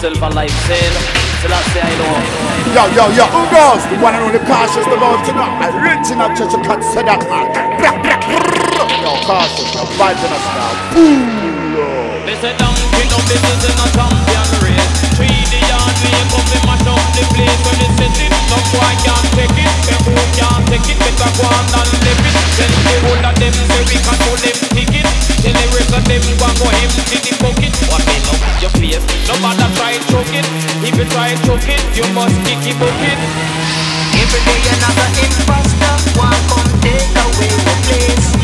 keep yourself alive. Say, till I know. Yo, yo, yo, who goes? The one and only Cautious, the. I rich in a church, you can't say that, man. Yo, Cautious, I'm vibing us now. Boom! They say donkey, no business in a champion race. Three the yard, we come in mash up the place. When they set it, no boy can't take it. The who can't take it, better go on and live it. Then the whole of them say we can hold them ticket. Then the rest of them go and go empty the bucket. What know your place, no matter try and choke it. If you try and choke it, you must kick it bucket. Every day another imposter want come take away the place.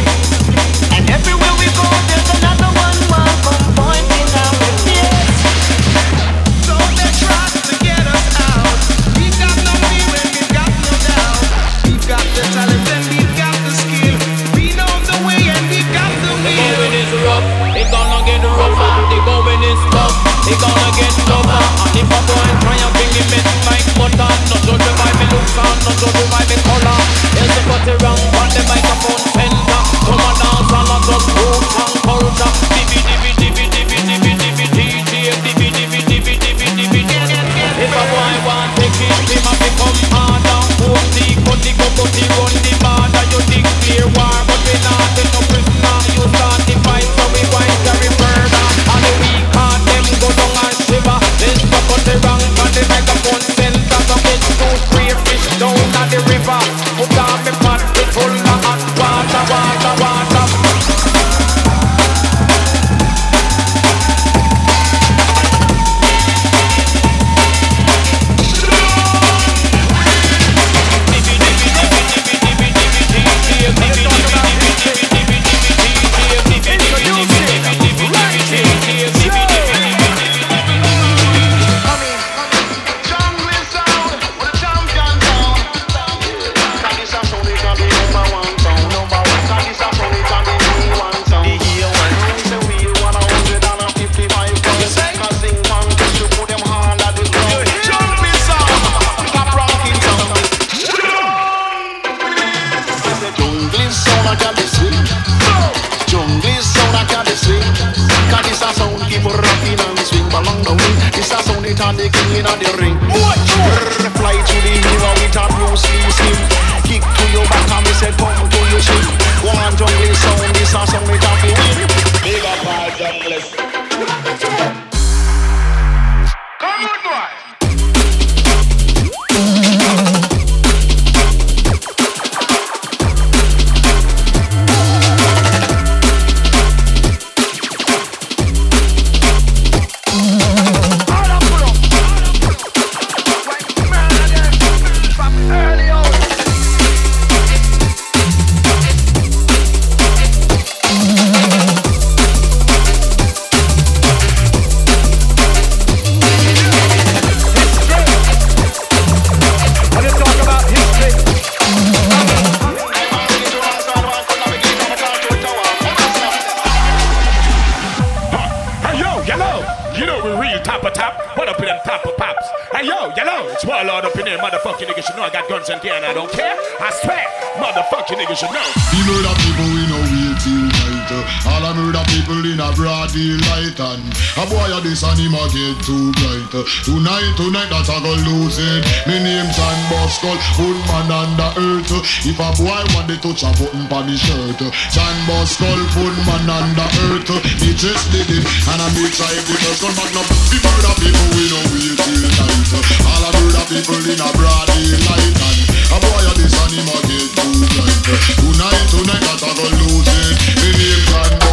And I don't care. I swear, motherfucking niggas should know. You know that people we know wait till murder people in a broad daylight And a boy a this and get too bright. Tonight, tonight that I go lose it Me name John Bosco, good man under earth. If a boy want to touch a button pa me shirt. John Bosco, good man under earth. He just did it and I make side the first gun magnum The murder people we know wait till night. All the murder people in a broad daylight And a boy a this and get too bright. Tonight, tonight that I go lose it Me name John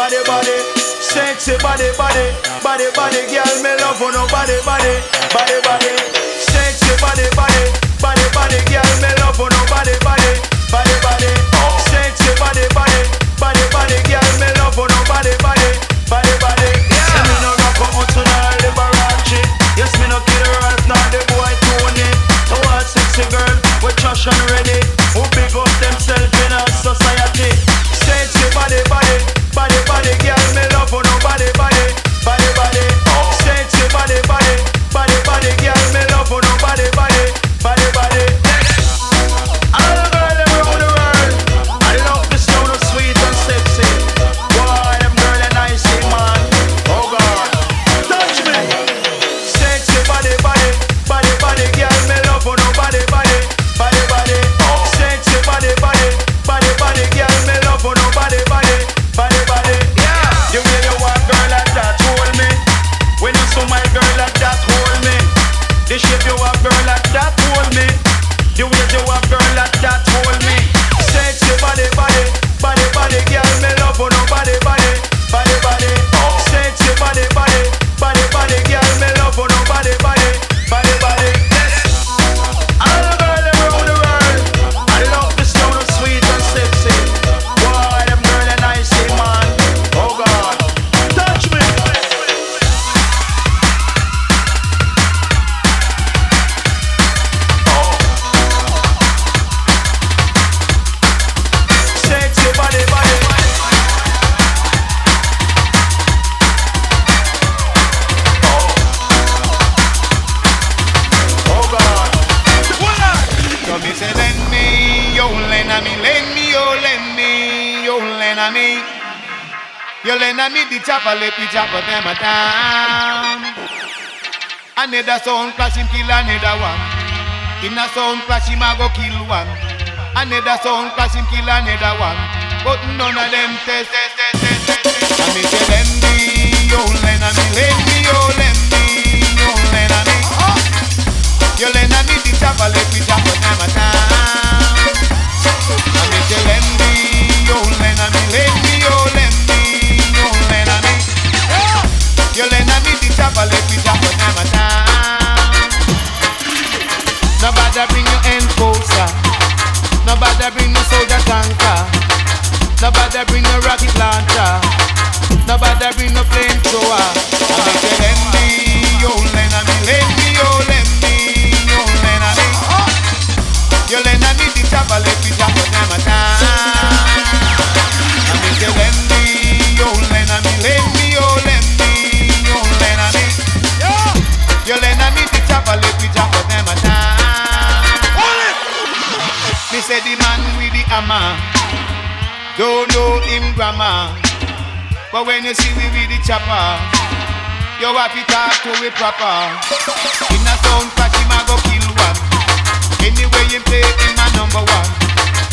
body, body, body. Sexy body, body, body, body, girl, me love for nobody, body, body, body. Sexy body, body, body, body, girl, me love for nobody, body, body, body, sexy body, body, body, body, girl, me love for nobody, body, body, body. Yeah. Say me no rock out to the Liberace. Yes, me no kid Ralph, not the boy Tony. To all sexy girl, we trash and ready. Chop them a down. Another sound clash him kill another one. In a sound clash him a go kill one. Another sound clash him kill another one. But none of them test, test, test, test, test, test. And me me, yo lend a me, lend me, yo lend me, yo lend a me. You lend me the chopper, let me chop them a down. And me say lend me, yo lend a me, lend me, yo lend You lend a me the up them a down. Nobody bring your enforcer. Nobody bring no soldier tanker. Nobody bring no rocket launcher. Nobody bring no flamethrower. And me say lend me, yo lend me, yo lend me, yo lend me. You don't know him grammar, but when you see me with the chopper, you have to talk to it proper. In a sound clash, him a go kill one. Anyway you play him a number one.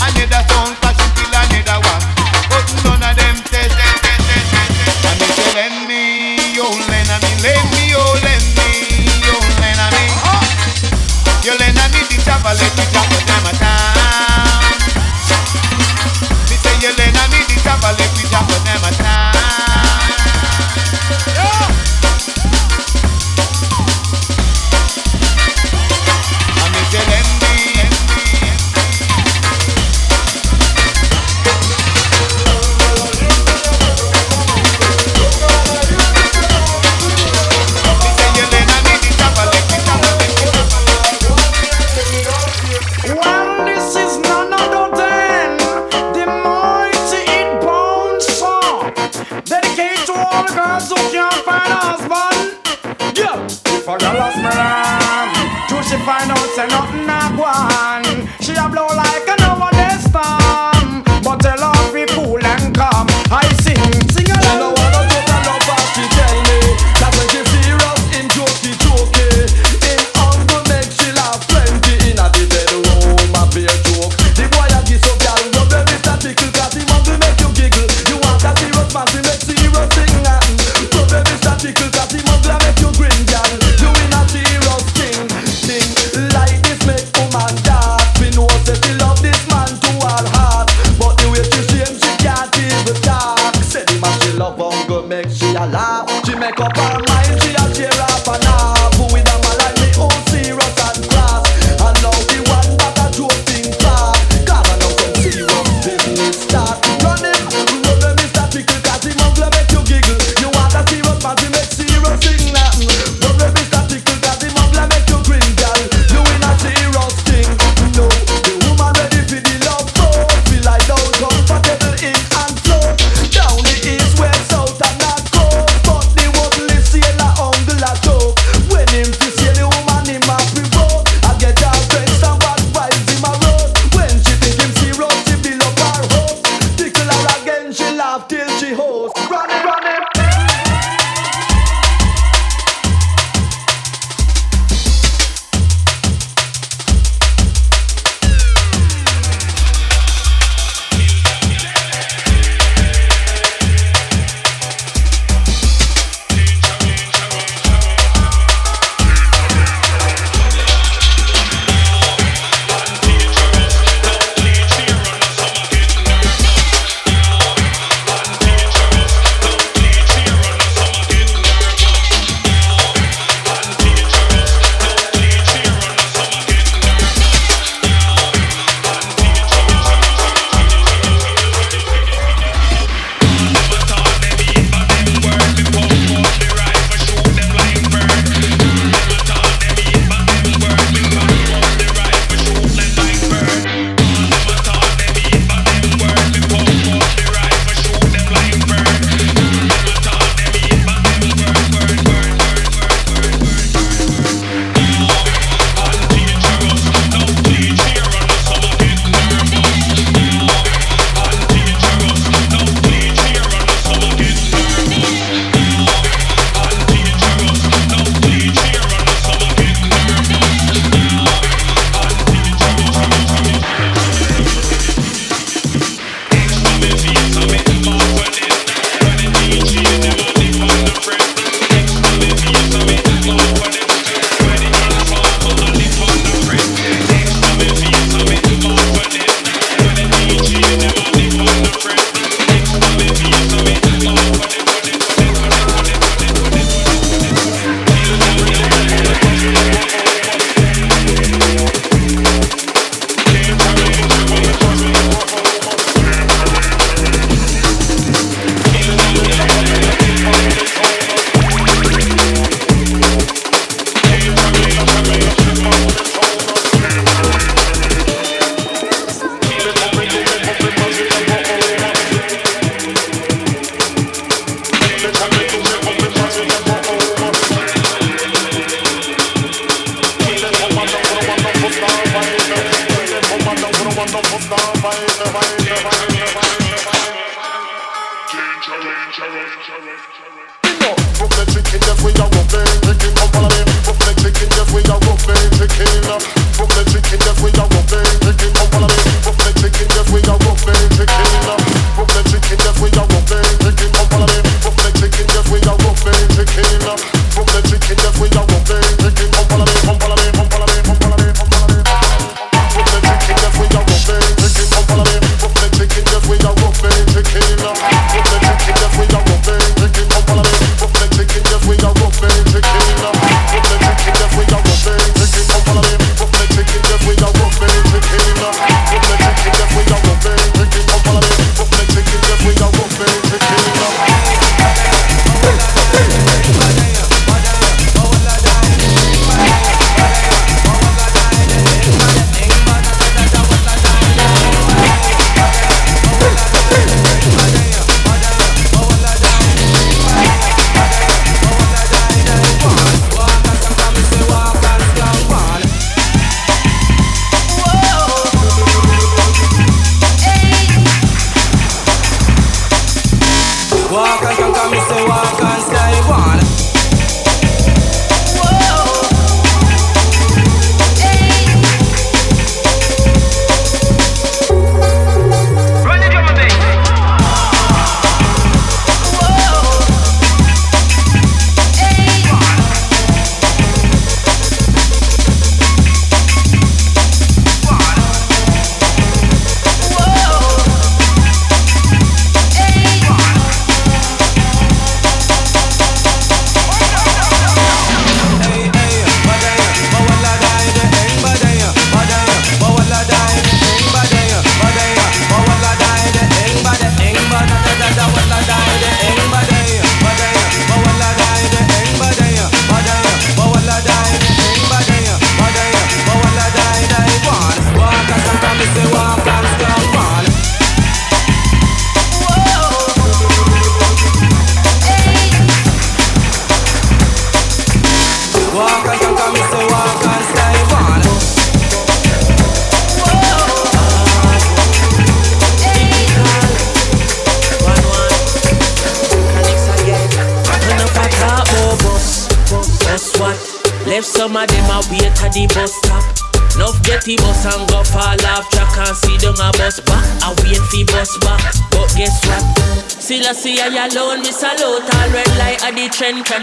Another sound clash, him kill another one. But none of them test, test, test, test, test. And me say lend me, yo lend me, lend me, yo lend me, yo lend me. You lend me the chopper, let me chop up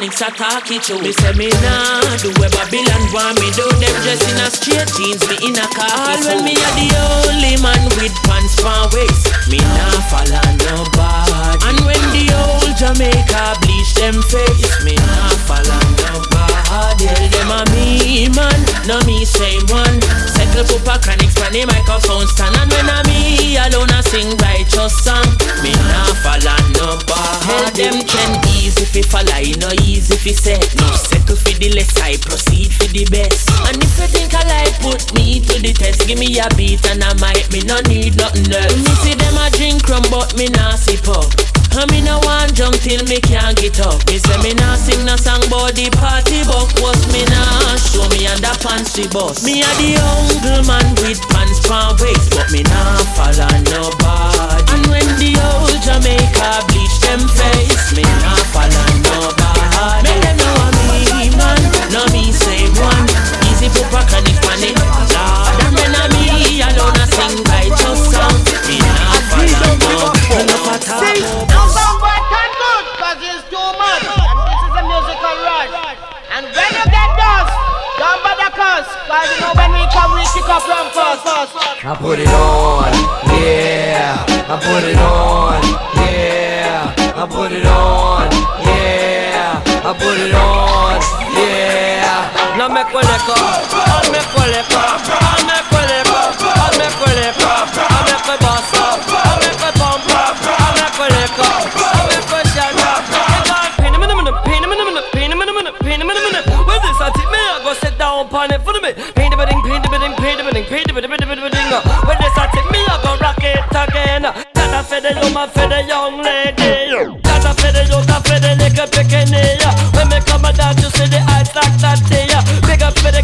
the trend Chronixx a talk it to Me say me nah do Babylon want me do. Them dress in a straight jeans, me in a All when me a the only man with pants for waist. Me nah follow nobody. And when the old Jamaica bleach them face Me nah follow nobody Tell them a me man, no me same one. Settle pupa Chronixx from the microphone stand And when a me alone a sing righteous song. Me nah follow nobody Tell them trend easy fi follow, no easy fi set. No settle fi the less, I proceed fi the best. And if you think I like put me to the test. Give me a beat and I might, me no need nothing else. Me see them a drink rum but me nah sip up and me no want jump till me can't get up. Me say me nah sing no song but the party buck was me nah show me under fancy boss. Me a the uncle man with pants pan waist, but me nah follow nobody. And when the old Jamaica bleach them face, me nah follow nobody. Me them know me man, no me say one. Easy back on it, pan it, Lord. And when a me alone a sing righteous song, me nah follow nobody. Bother cuss. Cause you know when we come, we kick up from first. I put it on, yeah. I put it on, yeah. I put it on, yeah. I put it on, yeah. No me cuele co, no me cuele co, no me cuele co, no me cuele the bidding, the paint the. With this I me, I go rock it again. That I for the woman, for the young lady. That I for the youth, for the little bikini. When me come a dance, you see the eyes like that. Big up for the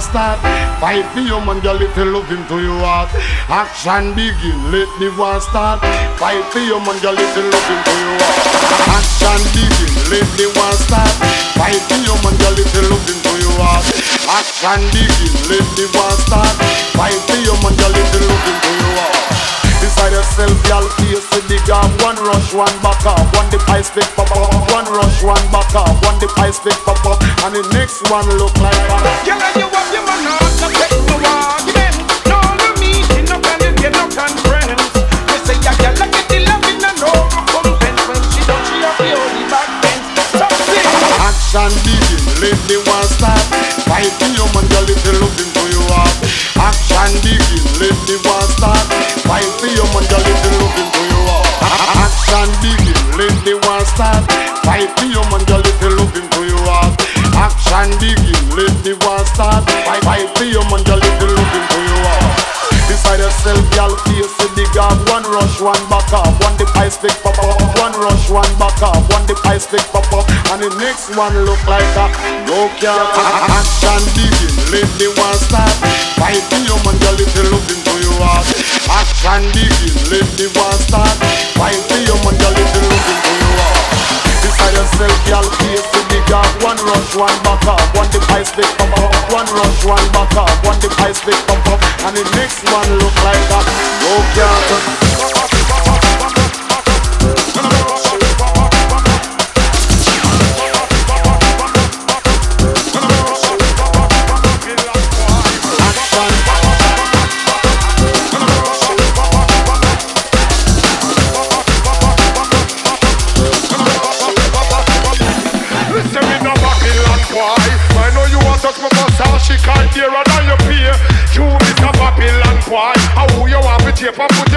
the start. Fight for your man, girl, if you love him to your heart. Action begin, let the war start. Fight for your man, girl, if you love him to your heart. Action begin, let the war start. Fight for your man, girl, if you love him to your heart. Action begin, let the war start. Fight for your man, girl, if you looking for your war. Beside yourself, y'all face the off One rush, one back off One the ice pick pop up One rush, one back off One the ice pick pop up And the next one look like a Girl, you have your man out, no take no argument. No, no meeting, no value, get no conference. You say girl like get the loving and no recompense. When she done, she have the only back. Something. Action begin, let the war start. Fight your man, girl, if you looking start. Fight for your man, girl, if you looking for your heart. Action begin, let the war start. Fight, fight for your man, girl, if you looking for your heart. Beside yourself, y'all face the off One rush, one back off One the ice pick pop up One rush, one back off One the ice pick pop up And the next one look like a No care Action let the war start. Fight for your man, girl, if you looking for your heart. Action let the war start. Fight for your man, girl, if you looking for your heart. Beside yourself, y'all face the big off One rush, one back off One the ice pick pop up. One rush, one back off One the ice pick pop up. And the next one look like a No want to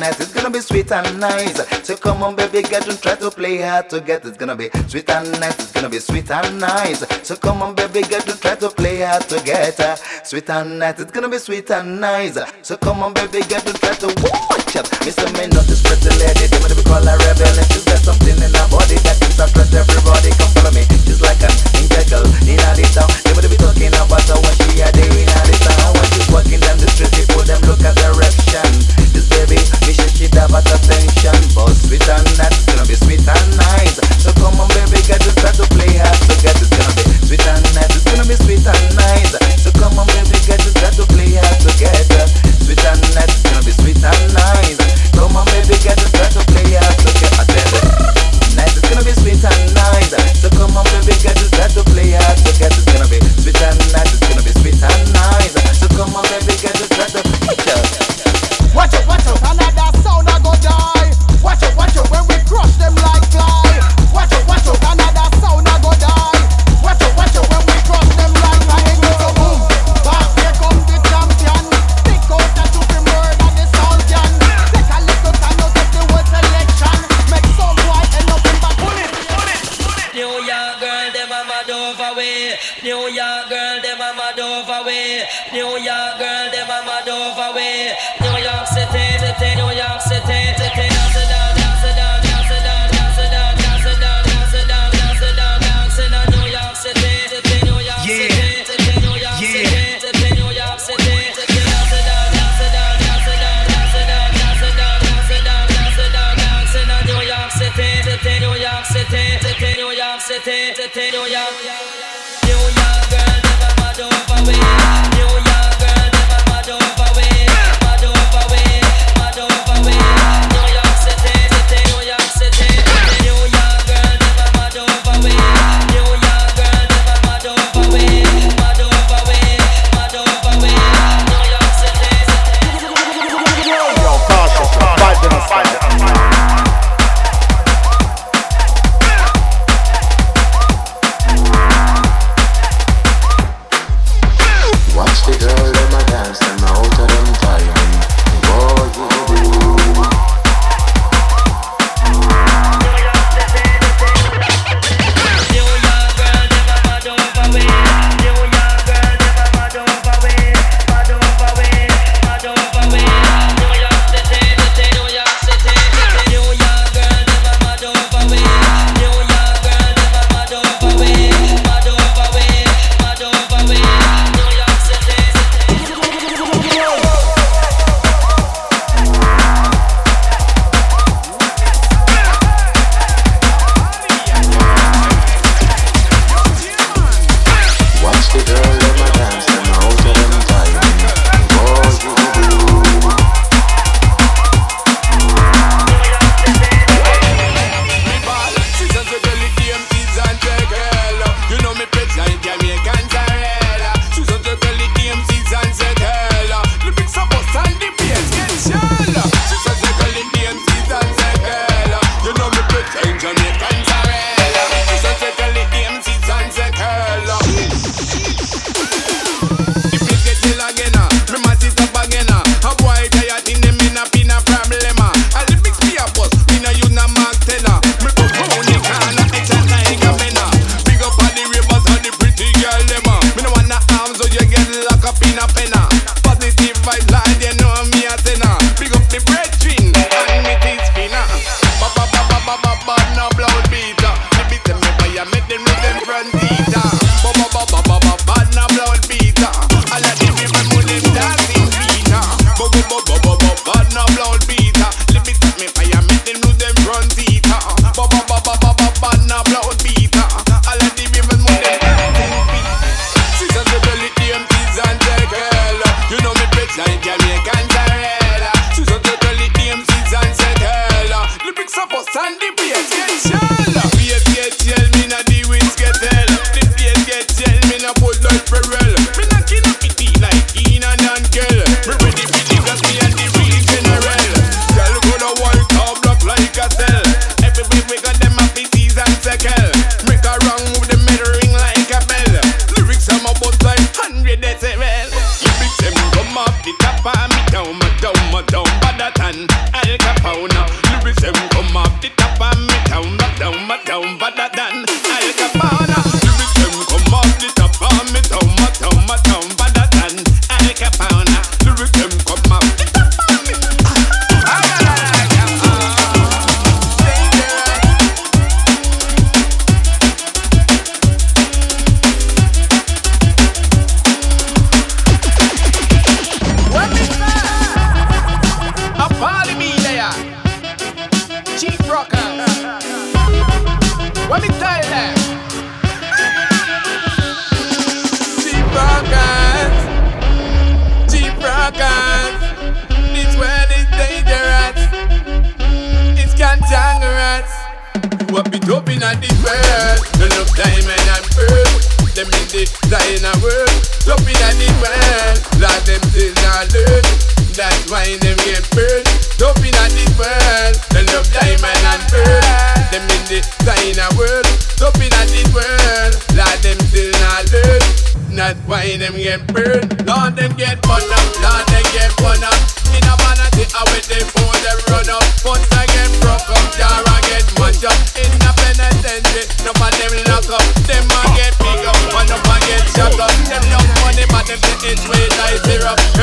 nice. It's gonna be sweet and nice. So come on, baby girl, don't try to play hard to get. It's gonna be sweet and nice. It's gonna be sweet and nice. So come on, baby girl, don't try to play hard to get. Sweet and nice. It's gonna be sweet and nice. So come on, baby girl, don't try to watch up. Mr. May not this pretty lady. They might be call a rebel, and she's got something in her body that can suppress everybody. Come up in the world. No look diamond and pearl. Them in the China world. Up in the world. Lot them still not learn. That's why them get burned. Up in the world. No look diamond and pearl. Them in the China world. Up in the world. Lot them still not learn. That's why them get burned. Lord them get burned up. Lord them get burned up. In a vanity, I wait them for them run up. Once again. Since we up.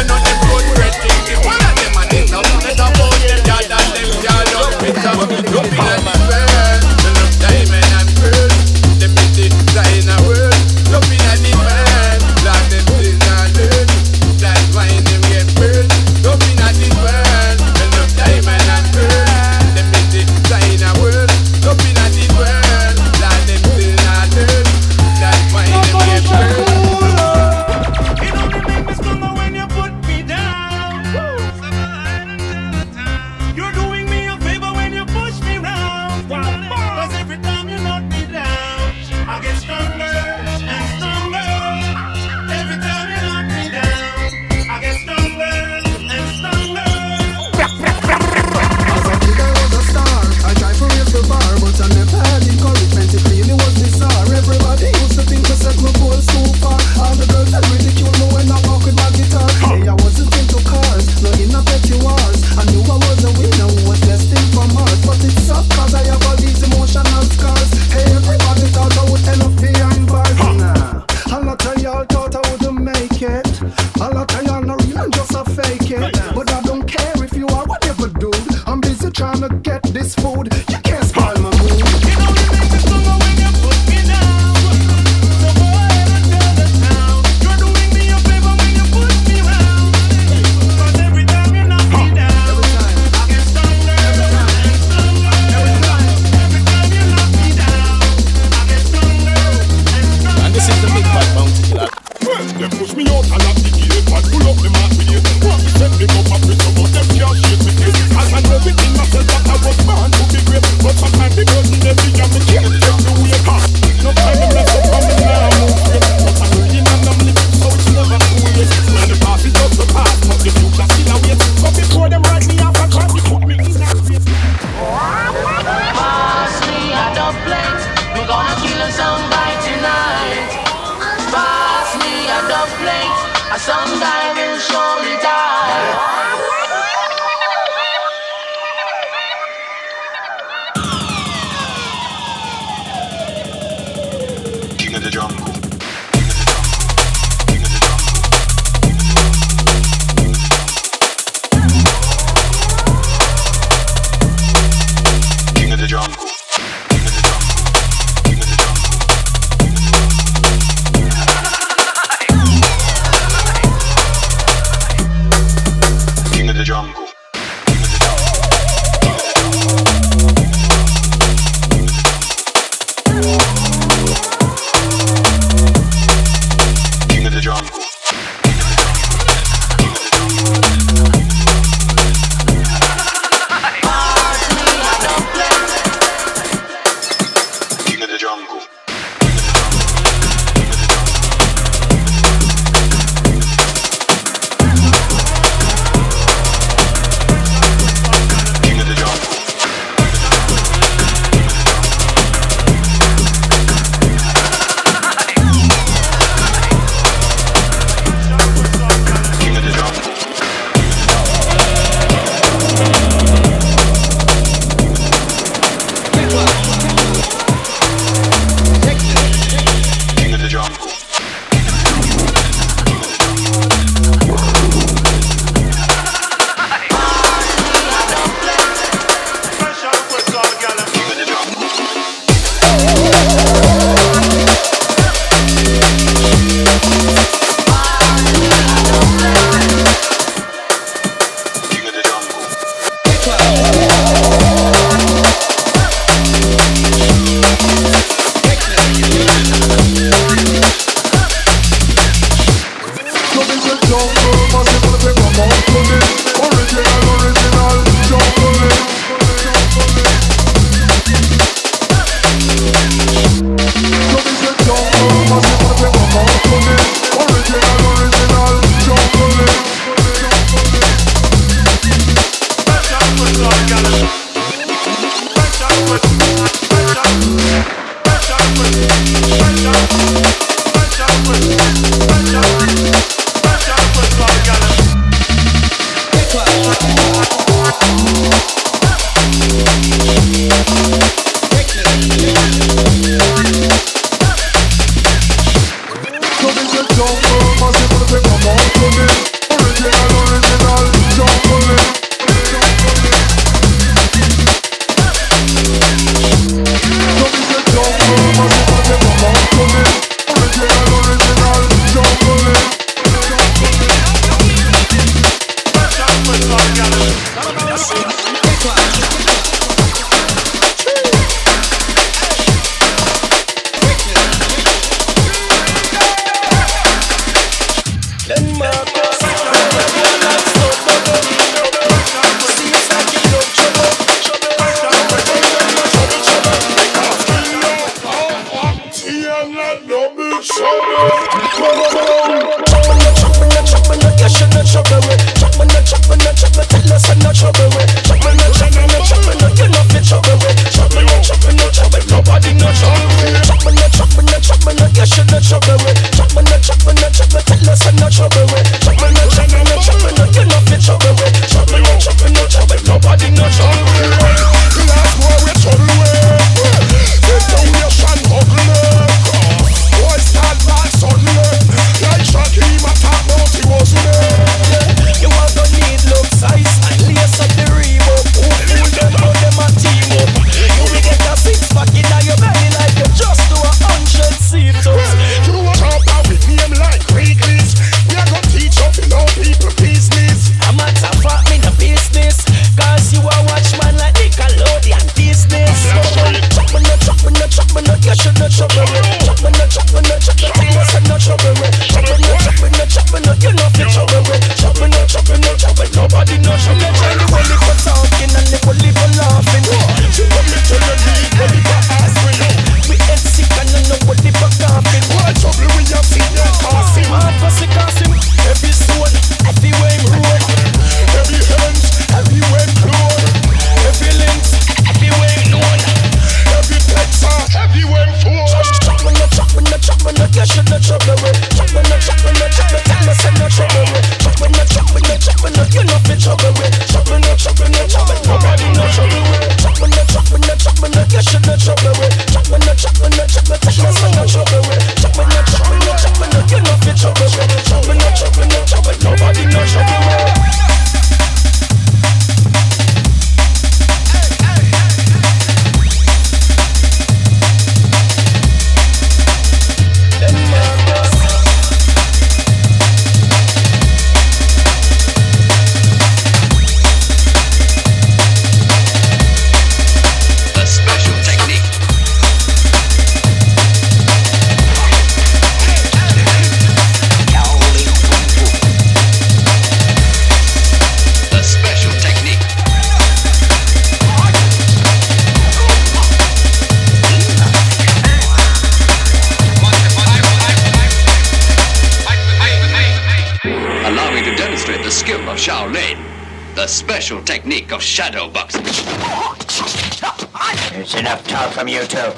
Hotel.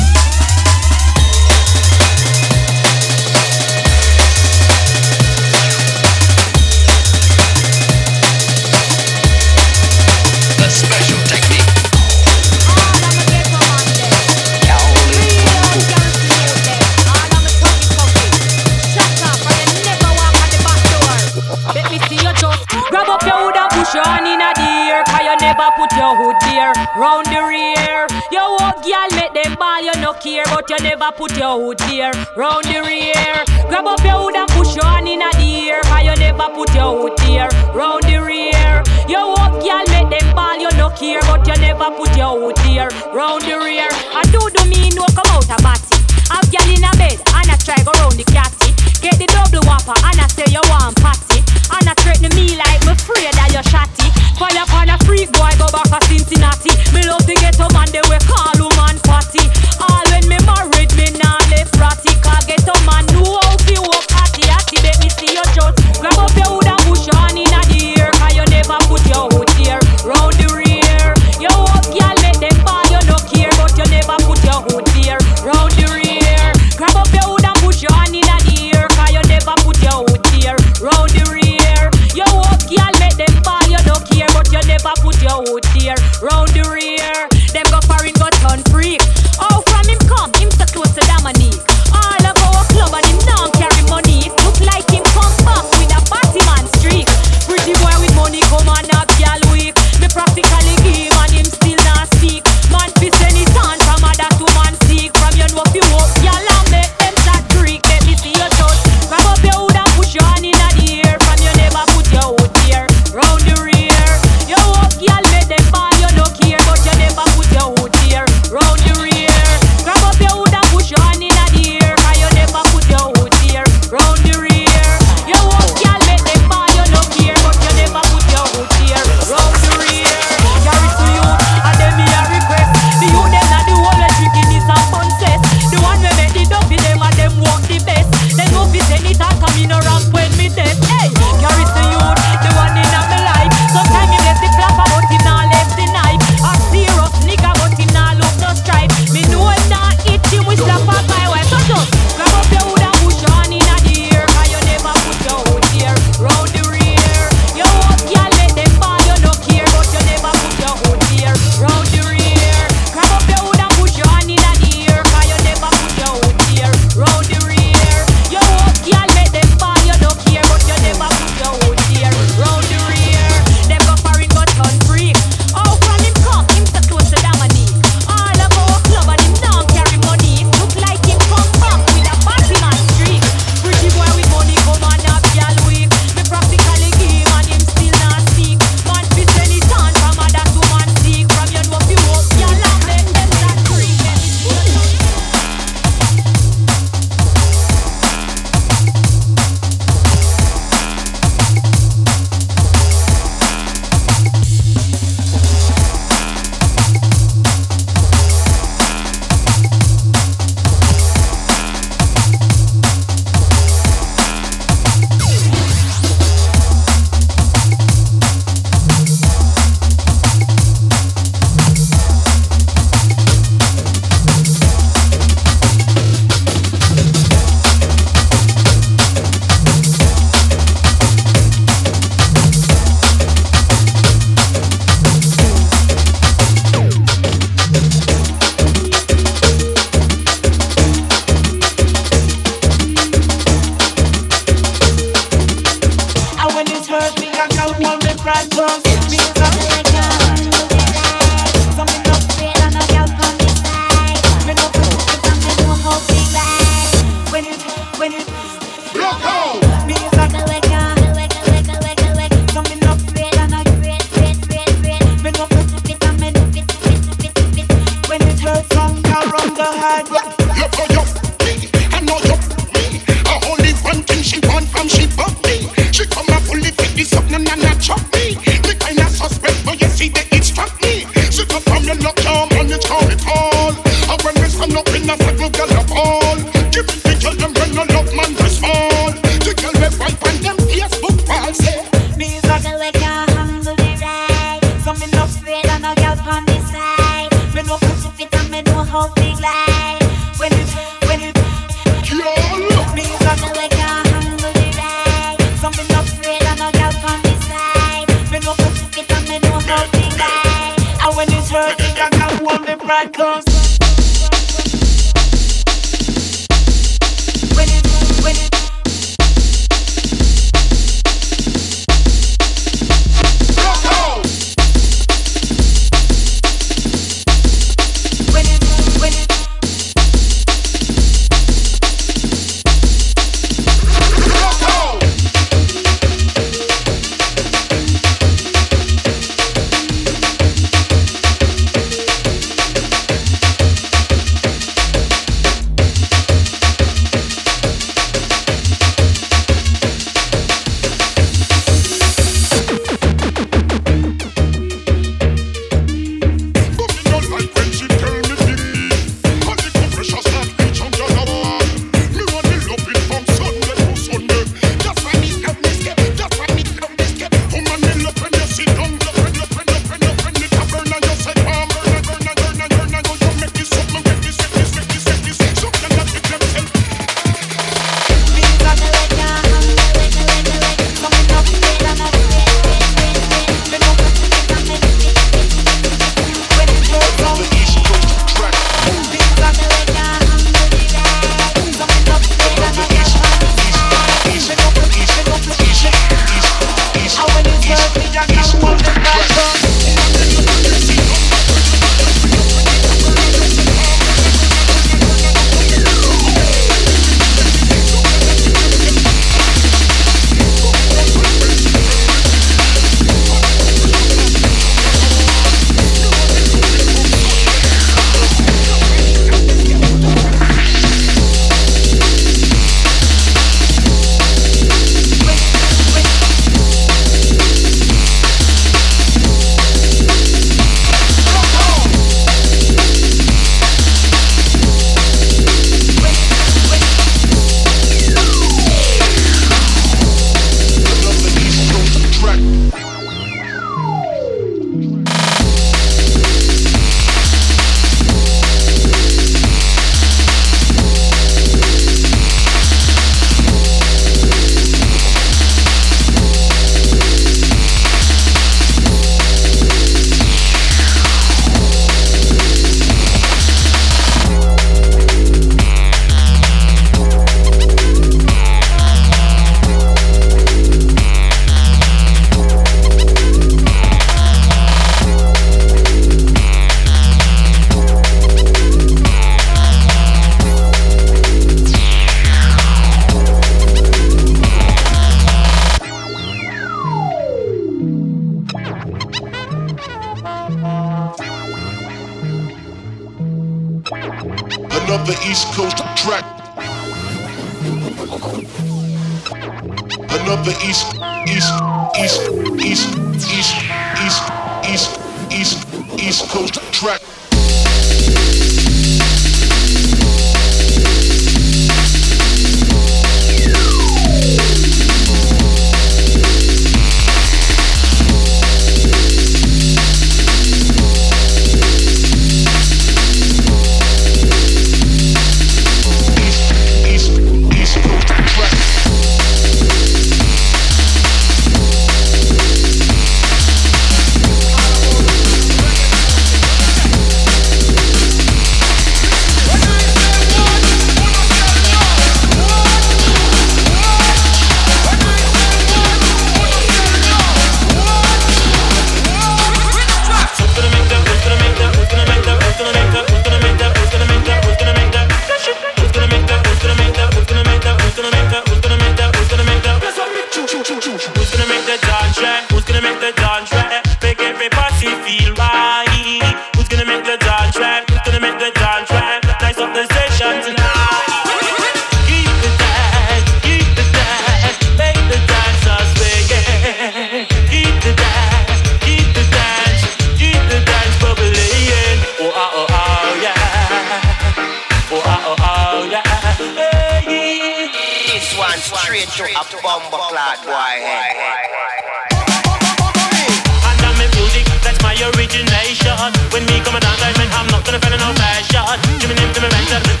gonna fell in all fashion. Jimmy, name, my Ransom.